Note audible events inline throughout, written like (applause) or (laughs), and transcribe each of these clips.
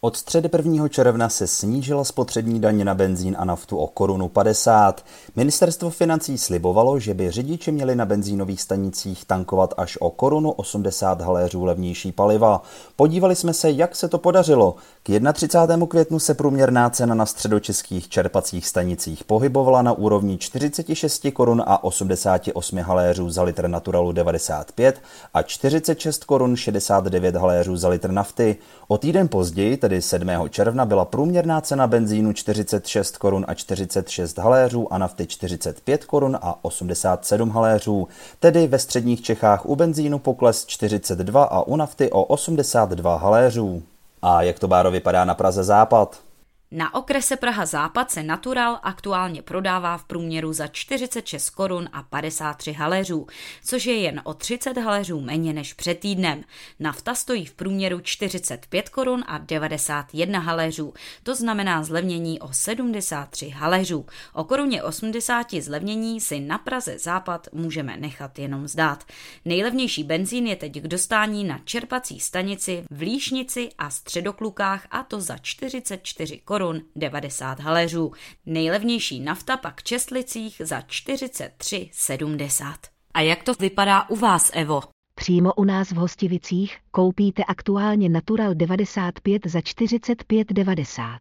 Od středy 1. června se snížila spotřební daně na benzín a naftu o korunu 50. Ministerstvo financí slibovalo, že by řidiči měli na benzínových stanicích tankovat až o korunu 80 haléřů levnější paliva. Podívali jsme se, jak se to podařilo. K 31. květnu se průměrná cena na středočeských čerpacích stanicích pohybovala na úrovni 46 korun a 88 haléřů za litr Naturalu 95 a 46 korun 69 haléřů za litr nafty. O týden později, tedy 7. června, byla průměrná cena benzínu 46 korun a 46 haléřů a nafty 45 korun a 87 haléřů. Tedy ve středních Čechách u benzínu pokles 42 a u nafty o 82 haléřů. A jak to báro vypadá na Praze západ? Na okrese Praha Západ se Natural aktuálně prodává v průměru za 46 korun a 53 haléřů, což je jen o 30 haléřů méně než před týdnem. Nafta stojí v průměru 45 korun a 91 haléřů, to znamená zlevnění o 73 haléřů. O koruně 80 zlevnění si na Praze Západ můžeme nechat jenom zdát. Nejlevnější benzín je teď k dostání na čerpací stanici v Líšnici a Středoklukách a to za 44 korun korun 90 haléřů. Nejlevnější nafta pak v Čestlicích za 43,70. A jak to vypadá u vás, Evo? Přímo u nás v Hostivicích koupíte aktuálně Natural 95 za 45,90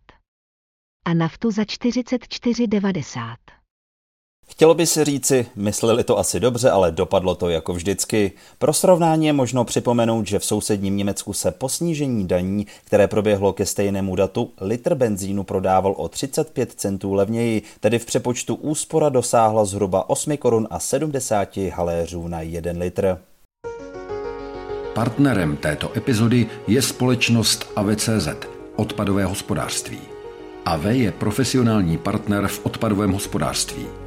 a naftu za 44,90. Chtělo by si říci, mysleli to asi dobře, ale dopadlo to jako vždycky. Pro srovnání je možno připomenout, že v sousedním Německu se po snížení daní, které proběhlo ke stejnému datu, litr benzínu prodával o 35 centů levněji, tedy v přepočtu úspora dosáhla zhruba 8 korun a 70 haléřů na 1 litr. Partnerem této epizody je společnost AVCZ, odpadové hospodářství. AV je profesionální partner v odpadovém hospodářství.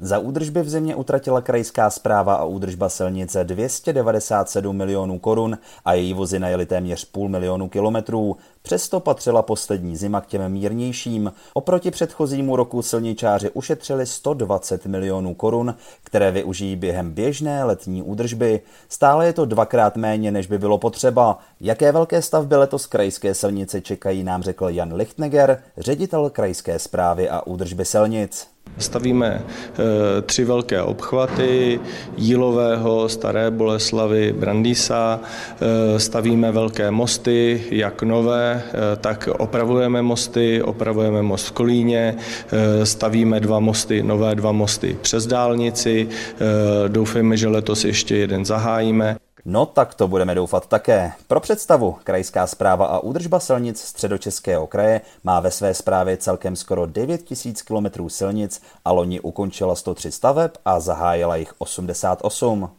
Za údržby v zimě utratila krajská zpráva a údržba silnice 297 milionů korun a její vozy najeli téměř půl milionu kilometrů. Přesto patřila poslední zima k těm mírnějším. Oproti předchozímu roku silničáři ušetřili 120 milionů korun, které využijí během běžné letní údržby. Stále je to dvakrát méně, než by bylo potřeba. Jaké velké stavby letos krajské silnice čekají, nám řekl Jan Lichtneger, ředitel krajské zprávy a údržby silnic. Stavíme e, tři velké obchvaty Jílového, Staré Boleslavy, Brandýsa. E, stavíme velké mosty, jak nové, e, tak opravujeme mosty, opravujeme most v Kolíně, stavíme dva mosty, nové dva mosty přes dálnici. Doufejme, že letos ještě jeden zahájíme. No tak to budeme doufat také. Pro představu, Krajská zpráva a údržba silnic středočeského kraje má ve své správě celkem skoro 9 tisíc kilometrů silnic a loni ukončila 103 staveb a zahájila jich 88.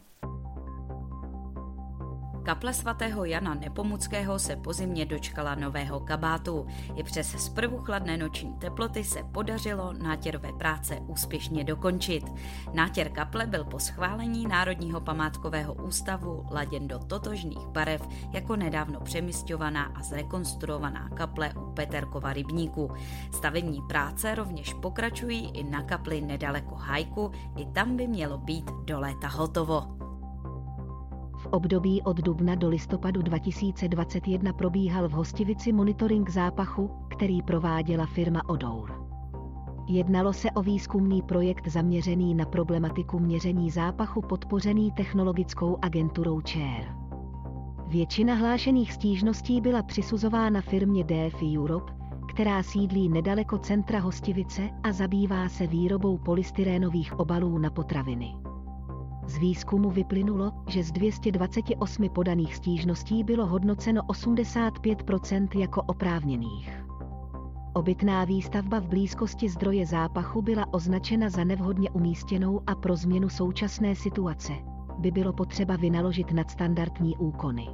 Kaple svatého Jana Nepomuckého se po zimě dočkala nového kabátu. I přes zprvu chladné noční teploty se podařilo nátěrové práce úspěšně dokončit. Nátěr kaple byl po schválení Národního památkového ústavu laděn do totožných barev jako nedávno přemysťovaná a zrekonstruovaná kaple u Peterkova rybníku. Stavební práce rovněž pokračují i na kapli nedaleko Hajku, i tam by mělo být do léta hotovo. V období od dubna do listopadu 2021 probíhal v Hostivici monitoring zápachu, který prováděla firma Odour. Jednalo se o výzkumný projekt zaměřený na problematiku měření zápachu podpořený technologickou agenturou ČER. Většina hlášených stížností byla přisuzována firmě DFI Europe, která sídlí nedaleko centra Hostivice a zabývá se výrobou polystyrénových obalů na potraviny. Z výzkumu vyplynulo, že z 228 podaných stížností bylo hodnoceno 85% jako oprávněných. Obytná výstavba v blízkosti zdroje zápachu byla označena za nevhodně umístěnou a pro změnu současné situace by bylo potřeba vynaložit nadstandardní úkony.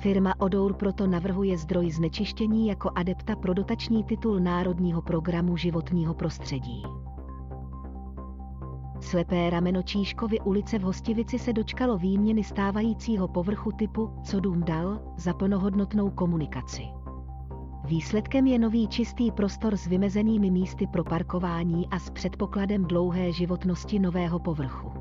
Firma Odour proto navrhuje zdroj znečištění jako adepta pro dotační titul Národního programu životního prostředí. Slepé rameno Číškovy ulice v Hostivici se dočkalo výměny stávajícího povrchu typu Co dům dal za plnohodnotnou komunikaci. Výsledkem je nový čistý prostor s vymezenými místy pro parkování a s předpokladem dlouhé životnosti nového povrchu.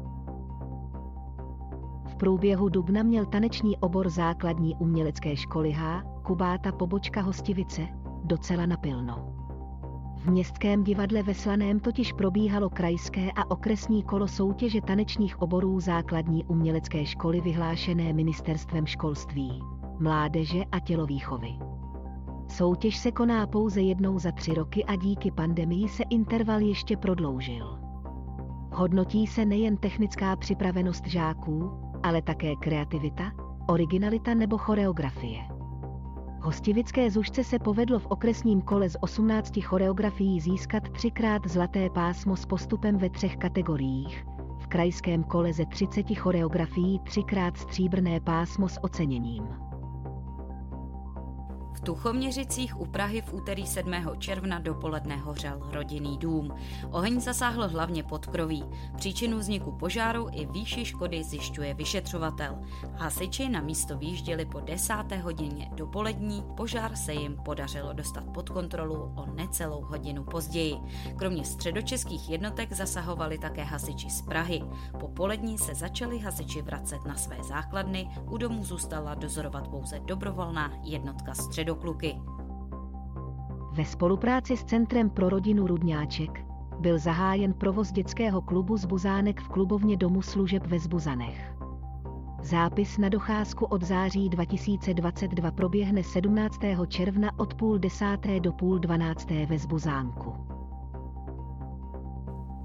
V průběhu dubna měl taneční obor základní umělecké školy H, Kubáta pobočka Hostivice, docela napilno. V městském divadle ve Slaném totiž probíhalo krajské a okresní kolo soutěže tanečních oborů základní umělecké školy vyhlášené ministerstvem školství, mládeže a tělovýchovy. Soutěž se koná pouze jednou za tři roky a díky pandemii se interval ještě prodloužil. Hodnotí se nejen technická připravenost žáků, ale také kreativita, originalita nebo choreografie. Hostivické zušce se povedlo v okresním kole z 18 choreografií získat třikrát zlaté pásmo s postupem ve třech kategoriích, v krajském kole ze 30 choreografií třikrát stříbrné pásmo s oceněním. V Tuchoměřicích u Prahy v úterý 7. června dopoledne hořel rodinný dům. Oheň zasáhl hlavně podkroví. Příčinu vzniku požáru i výši škody zjišťuje vyšetřovatel. Hasiči na místo výjížděli po desáté hodině dopolední, požár se jim podařilo dostat pod kontrolu o necelou hodinu později. Kromě středočeských jednotek zasahovali také hasiči z Prahy. Po polední se začali hasiči vracet na své základny, u domu zůstala dozorovat pouze dobrovolná jednotka středu středokluky. Ve spolupráci s Centrem pro rodinu Rudňáček byl zahájen provoz dětského klubu z Buzánek v klubovně Domu služeb ve Zbuzanech. Zápis na docházku od září 2022 proběhne 17. června od půl desáté do půl dvanácté ve Zbuzánku.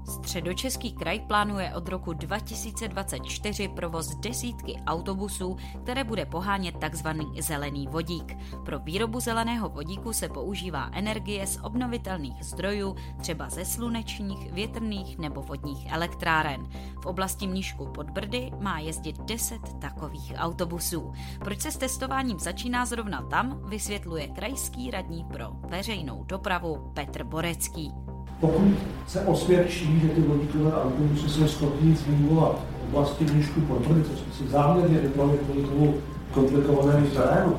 Středočeský kraj plánuje od roku 2024 provoz desítky autobusů, které bude pohánět tzv. zelený vodík. Pro výrobu zeleného vodíku se používá energie z obnovitelných zdrojů, třeba ze slunečních, větrných nebo vodních elektráren. V oblasti Mníšku pod Brdy má jezdit 10 takových autobusů. Proč se s testováním začíná zrovna tam, vysvětluje krajský radní pro veřejnou dopravu Petr Borecký pokud se osvědčí, že ty vodíkové autobusy jsou schopni fungovat v oblasti Mnišku Podbrdy, což si záměrně vybrali kvůli tomu komplikovanému terénu,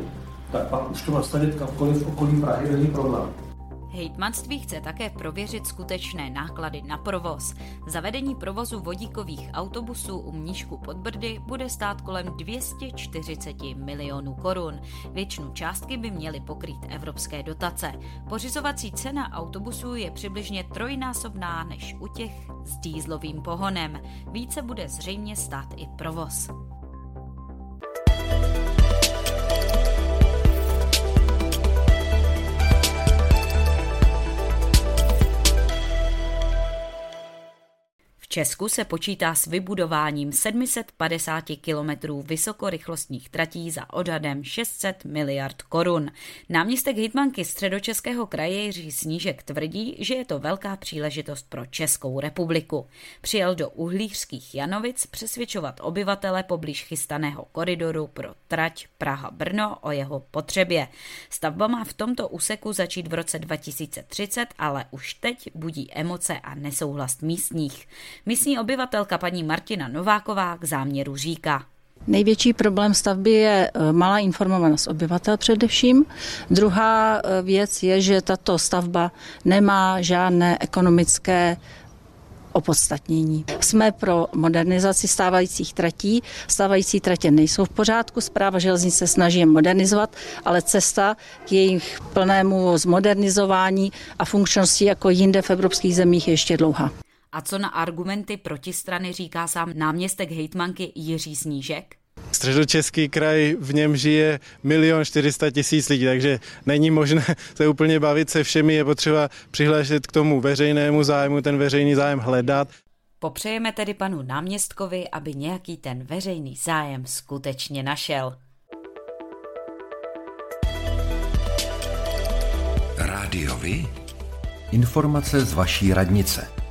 tak pak už to nastavit kamkoliv v okolí Prahy není problém. Hejtmanství chce také prověřit skutečné náklady na provoz. Zavedení provozu vodíkových autobusů u Mníšku pod Brdy bude stát kolem 240 milionů korun. Většinu částky by měly pokrýt evropské dotace. Pořizovací cena autobusů je přibližně trojnásobná než u těch s dýzlovým pohonem. Více bude zřejmě stát i provoz. Česku se počítá s vybudováním 750 kilometrů vysokorychlostních tratí za odhadem 600 miliard korun. Náměstek hitmanky středočeského kraje Jiří Snížek tvrdí, že je to velká příležitost pro Českou republiku. Přijel do uhlířských Janovic přesvědčovat obyvatele poblíž chystaného koridoru pro trať Praha-Brno o jeho potřebě. Stavba má v tomto úseku začít v roce 2030, ale už teď budí emoce a nesouhlas místních. Místní obyvatelka paní Martina Nováková k záměru říká. Největší problém stavby je e, malá informovanost obyvatel především. Druhá e, věc je, že tato stavba nemá žádné ekonomické opodstatnění. Jsme pro modernizaci stávajících tratí. Stávající tratě nejsou v pořádku, zpráva železnice snaží je modernizovat, ale cesta k jejich plnému zmodernizování a funkčnosti jako jinde v evropských zemích je ještě dlouhá. A co na argumenty protistrany říká sám náměstek hejtmanky Jiří Snížek? Středočeský kraj, v něm žije milion 400 tisíc lidí, takže není možné (laughs) se úplně bavit se všemi, je potřeba přihlášet k tomu veřejnému zájmu, ten veřejný zájem hledat. Popřejeme tedy panu náměstkovi, aby nějaký ten veřejný zájem skutečně našel. Rádiovi? Informace z vaší radnice.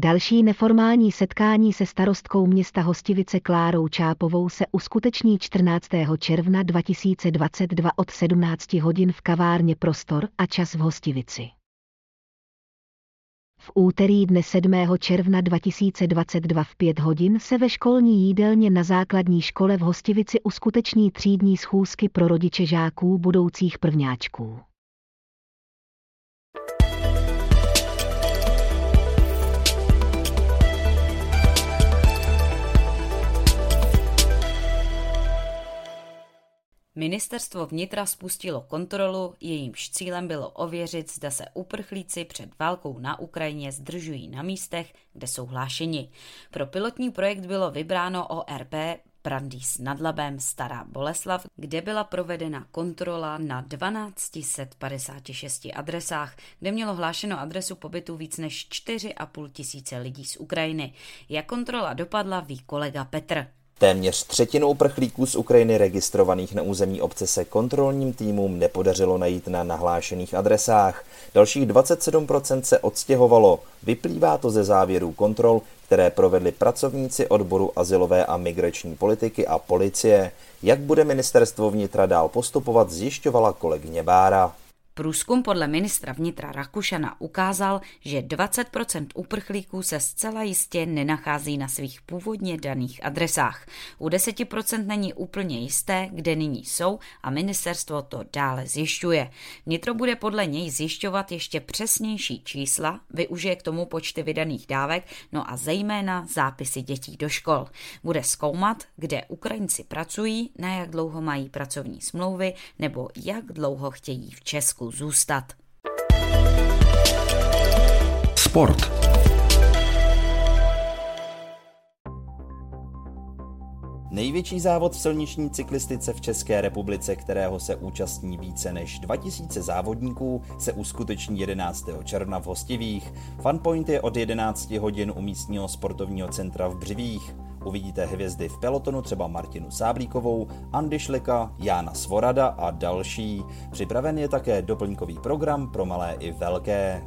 Další neformální setkání se starostkou města Hostivice Klárou Čápovou se uskuteční 14. června 2022 od 17 hodin v kavárně Prostor a čas v Hostivici. V úterý dne 7. června 2022 v 5 hodin se ve školní jídelně na základní škole v Hostivici uskuteční třídní schůzky pro rodiče žáků budoucích prvňáčků. Ministerstvo vnitra spustilo kontrolu, jejímž cílem bylo ověřit, zda se uprchlíci před válkou na Ukrajině zdržují na místech, kde jsou hlášeni. Pro pilotní projekt bylo vybráno ORP Brandýs nad Labem Stará Boleslav, kde byla provedena kontrola na 1256 adresách, kde mělo hlášeno adresu pobytu víc než 4,5 tisíce lidí z Ukrajiny. Jak kontrola dopadla, ví kolega Petr. Téměř třetinu uprchlíků z Ukrajiny registrovaných na území obce se kontrolním týmům nepodařilo najít na nahlášených adresách. Dalších 27% se odstěhovalo. Vyplývá to ze závěrů kontrol, které provedli pracovníci odboru asilové a migrační politiky a policie. Jak bude ministerstvo vnitra dál postupovat, zjišťovala kolegyně Bára. Průzkum podle ministra vnitra Rakušana ukázal, že 20% uprchlíků se zcela jistě nenachází na svých původně daných adresách. U 10% není úplně jisté, kde nyní jsou a ministerstvo to dále zjišťuje. Vnitro bude podle něj zjišťovat ještě přesnější čísla, využije k tomu počty vydaných dávek, no a zejména zápisy dětí do škol. Bude zkoumat, kde Ukrajinci pracují, na jak dlouho mají pracovní smlouvy nebo jak dlouho chtějí v Česku zůstat. Sport. Největší závod v silniční cyklistice v České republice, kterého se účastní více než 2000 závodníků, se uskuteční 11. června v Hostivích. Funpoint je od 11 hodin u místního sportovního centra v Břivích. Uvidíte hvězdy v pelotonu třeba Martinu Sáblíkovou, Andy Šlika, Jána Svorada a další. Připraven je také doplňkový program pro malé i velké.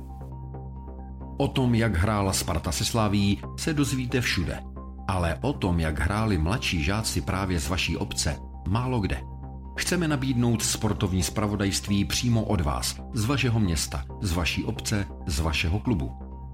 O tom, jak hrála Sparta se Slaví, se dozvíte všude. Ale o tom, jak hráli mladší žáci právě z vaší obce, málo kde. Chceme nabídnout sportovní spravodajství přímo od vás, z vašeho města, z vaší obce, z vašeho klubu.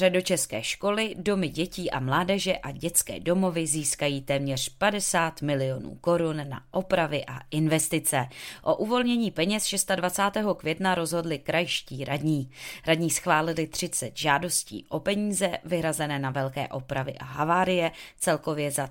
Středočeské školy, domy dětí a mládeže a dětské domovy získají téměř 50 milionů korun na opravy a investice. O uvolnění peněz 26. května rozhodli krajští radní. Radní schválili 30 žádostí o peníze vyhrazené na velké opravy a havárie, celkově za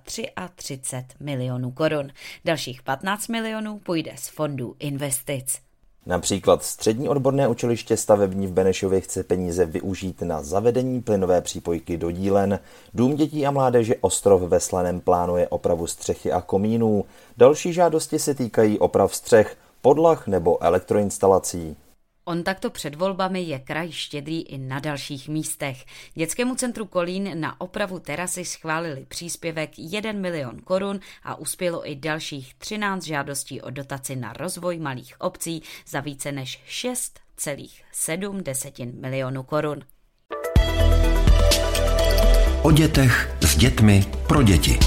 33 milionů korun. Dalších 15 milionů půjde z fondů investic. Například střední odborné učiliště stavební v Benešově chce peníze využít na zavedení plynové přípojky do dílen. Dům dětí a mládeže Ostrov ve Slaném plánuje opravu střechy a komínů. Další žádosti se týkají oprav střech, podlah nebo elektroinstalací. On takto před volbami je kraj štědrý i na dalších místech. Dětskému centru Kolín na opravu terasy schválili příspěvek 1 milion korun a uspělo i dalších 13 žádostí o dotaci na rozvoj malých obcí za více než 6,7 milionů korun. O dětech s dětmi pro děti.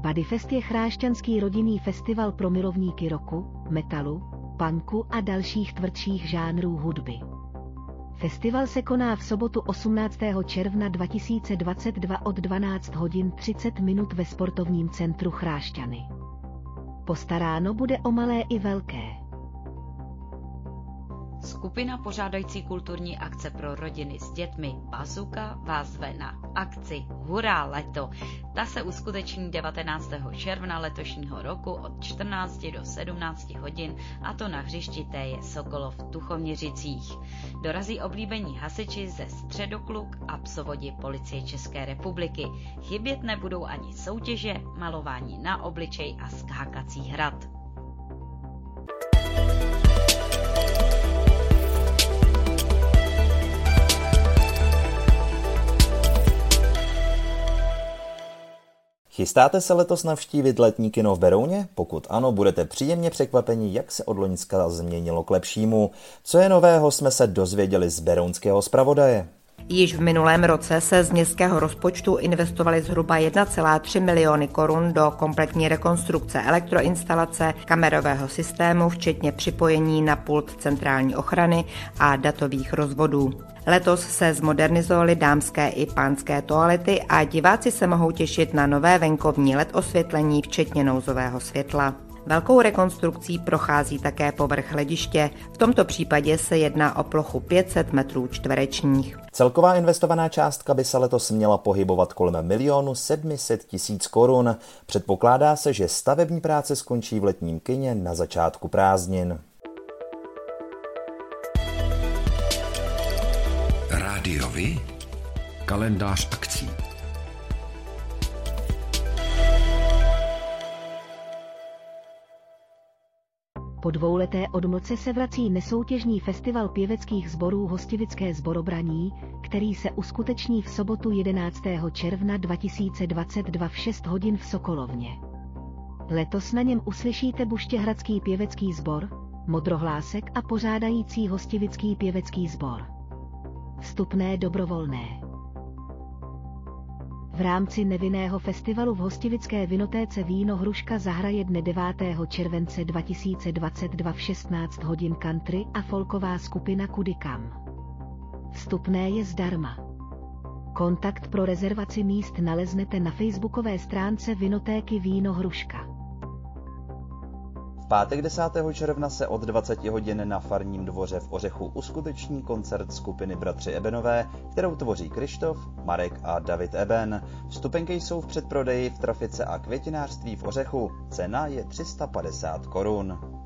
Bodyfest je chrášťanský rodinný festival pro milovníky roku, metalu, punku a dalších tvrdších žánrů hudby. Festival se koná v sobotu 18. června 2022 od 12 hodin 30 minut ve sportovním centru Chrášťany. Postaráno bude o malé i velké. Skupina pořádající kulturní akce pro rodiny s dětmi Bazuka vás zve na akci Hurá leto. Ta se uskuteční 19. června letošního roku od 14 do 17 hodin a to na hřišti Téje Sokolov v Tuchoměřicích. Dorazí oblíbení hasiči ze Středokluk a psovodi policie České republiky. Chybět nebudou ani soutěže, malování na obličej a skákací hrad. Chystáte se letos navštívit letní kino v Berouně? Pokud ano, budete příjemně překvapeni, jak se od Loňska změnilo k lepšímu. Co je nového, jsme se dozvěděli z berounského zpravodaje. Již v minulém roce se z městského rozpočtu investovali zhruba 1,3 miliony korun do kompletní rekonstrukce elektroinstalace, kamerového systému, včetně připojení na pult centrální ochrany a datových rozvodů. Letos se zmodernizovaly dámské i pánské toalety a diváci se mohou těšit na nové venkovní LED osvětlení, včetně nouzového světla. Velkou rekonstrukcí prochází také povrch hlediště. V tomto případě se jedná o plochu 500 metrů čtverečních. Celková investovaná částka by se letos měla pohybovat kolem milionu 700 tisíc korun. Předpokládá se, že stavební práce skončí v letním kině na začátku prázdnin. Rádiovi? Kalendář akcí. Po dvouleté odmlce se vrací nesoutěžní festival pěveckých sborů Hostivické zborobraní, který se uskuteční v sobotu 11. června 2022 v 6 hodin v Sokolovně. Letos na něm uslyšíte Buštěhradský pěvecký sbor, Modrohlásek a pořádající Hostivický pěvecký sbor. Vstupné dobrovolné. V rámci nevinného festivalu v Hostivické vinotéce Víno Hruška zahraje dne 9. července 2022 v 16 hodin country a folková skupina Kudikam. Vstupné je zdarma. Kontakt pro rezervaci míst naleznete na facebookové stránce Vinotéky Víno Hruška pátek 10. června se od 20 hodin na Farním dvoře v Ořechu uskuteční koncert skupiny Bratři Ebenové, kterou tvoří Krištof, Marek a David Eben. Vstupenky jsou v předprodeji v trafice a květinářství v Ořechu. Cena je 350 korun.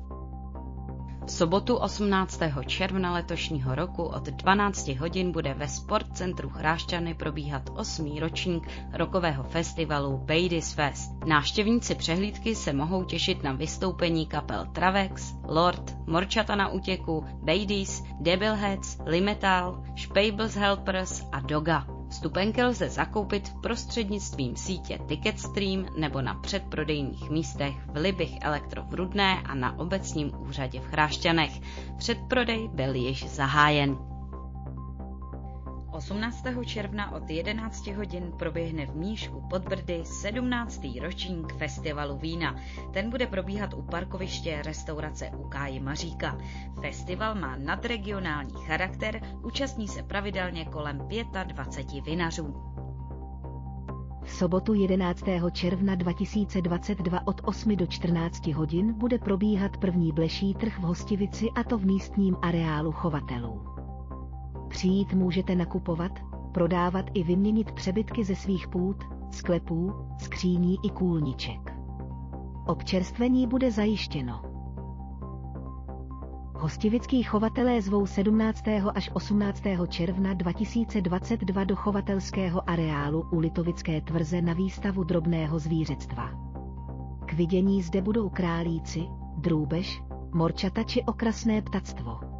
V sobotu 18. června letošního roku od 12 hodin bude ve Sportcentru Chrášťany probíhat osmý ročník rokového festivalu Badies Fest. Návštěvníci přehlídky se mohou těšit na vystoupení kapel Travex, Lord, Morčata na útěku, Badies, Devilheads, Limetal, Spables Helpers a Doga. Vstupenky lze zakoupit prostřednictvím sítě Ticketstream nebo na předprodejních místech v Libich Elektro v Rudné a na obecním úřadě v Chrášťanech. Předprodej byl již zahájen. 18. června od 11 hodin proběhne v Míšku pod Brdy 17. ročník festivalu vína. Ten bude probíhat u parkoviště restaurace Káji Maříka. Festival má nadregionální charakter, účastní se pravidelně kolem 25 vinařů. V sobotu 11. června 2022 od 8 do 14 hodin bude probíhat první bleší trh v Hostivici a to v místním areálu chovatelů. Přijít můžete nakupovat, prodávat i vyměnit přebytky ze svých půd, sklepů, skříní i kůlniček. Občerstvení bude zajištěno. Hostivický chovatelé zvou 17. až 18. června 2022 do chovatelského areálu u Litovické tvrze na výstavu drobného zvířectva. K vidění zde budou králíci, drůbež, morčata či okrasné ptactvo.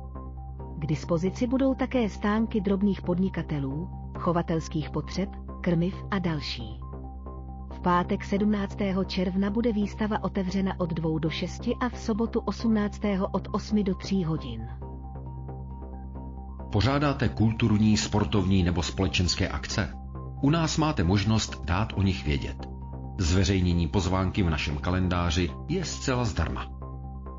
Dispozici budou také stánky drobných podnikatelů, chovatelských potřeb, krmiv a další. V pátek 17. června bude výstava otevřena od 2 do 6 a v sobotu 18. od 8 do 3 hodin. Pořádáte kulturní, sportovní nebo společenské akce? U nás máte možnost dát o nich vědět. Zveřejnění pozvánky v našem kalendáři je zcela zdarma.